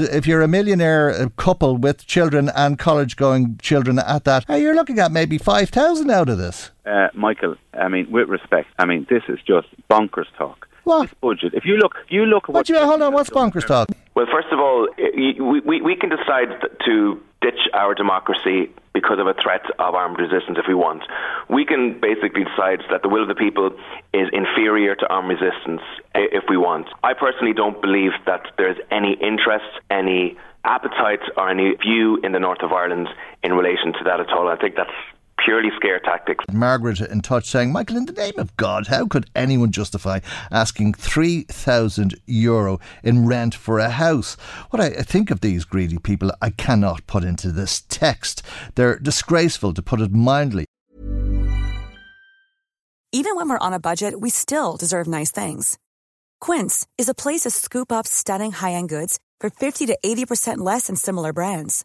If you're a millionaire couple with children and college going children at that, you're looking at maybe 5,000 out of this. Uh, Michael, I mean, with respect, I mean, this is just bonkers talk. What? This budget. If you look, you look at What what. you, hold on, what's bonkers talk? Well, first of all, eh, we, we, we can decide to ditch our democracy because of a threat of armed resistance if we want. We can basically decide that the will of the people is inferior to armed resistance eh, if we want. I personally don't believe that there's any interest, any appetite, or any view in the north of Ireland in relation to that at all. I think that's purely scare tactics. Margaret in touch saying, Michael, in the name of God, how could anyone justify asking 3,000 euro in rent for a house? What I I think of these greedy people, I cannot put into this text. They're disgraceful, to put it mildly. Even when we're on a budget, we still deserve nice things. Quince is a place to scoop up stunning high-end goods for 50 to 80% less than similar brands.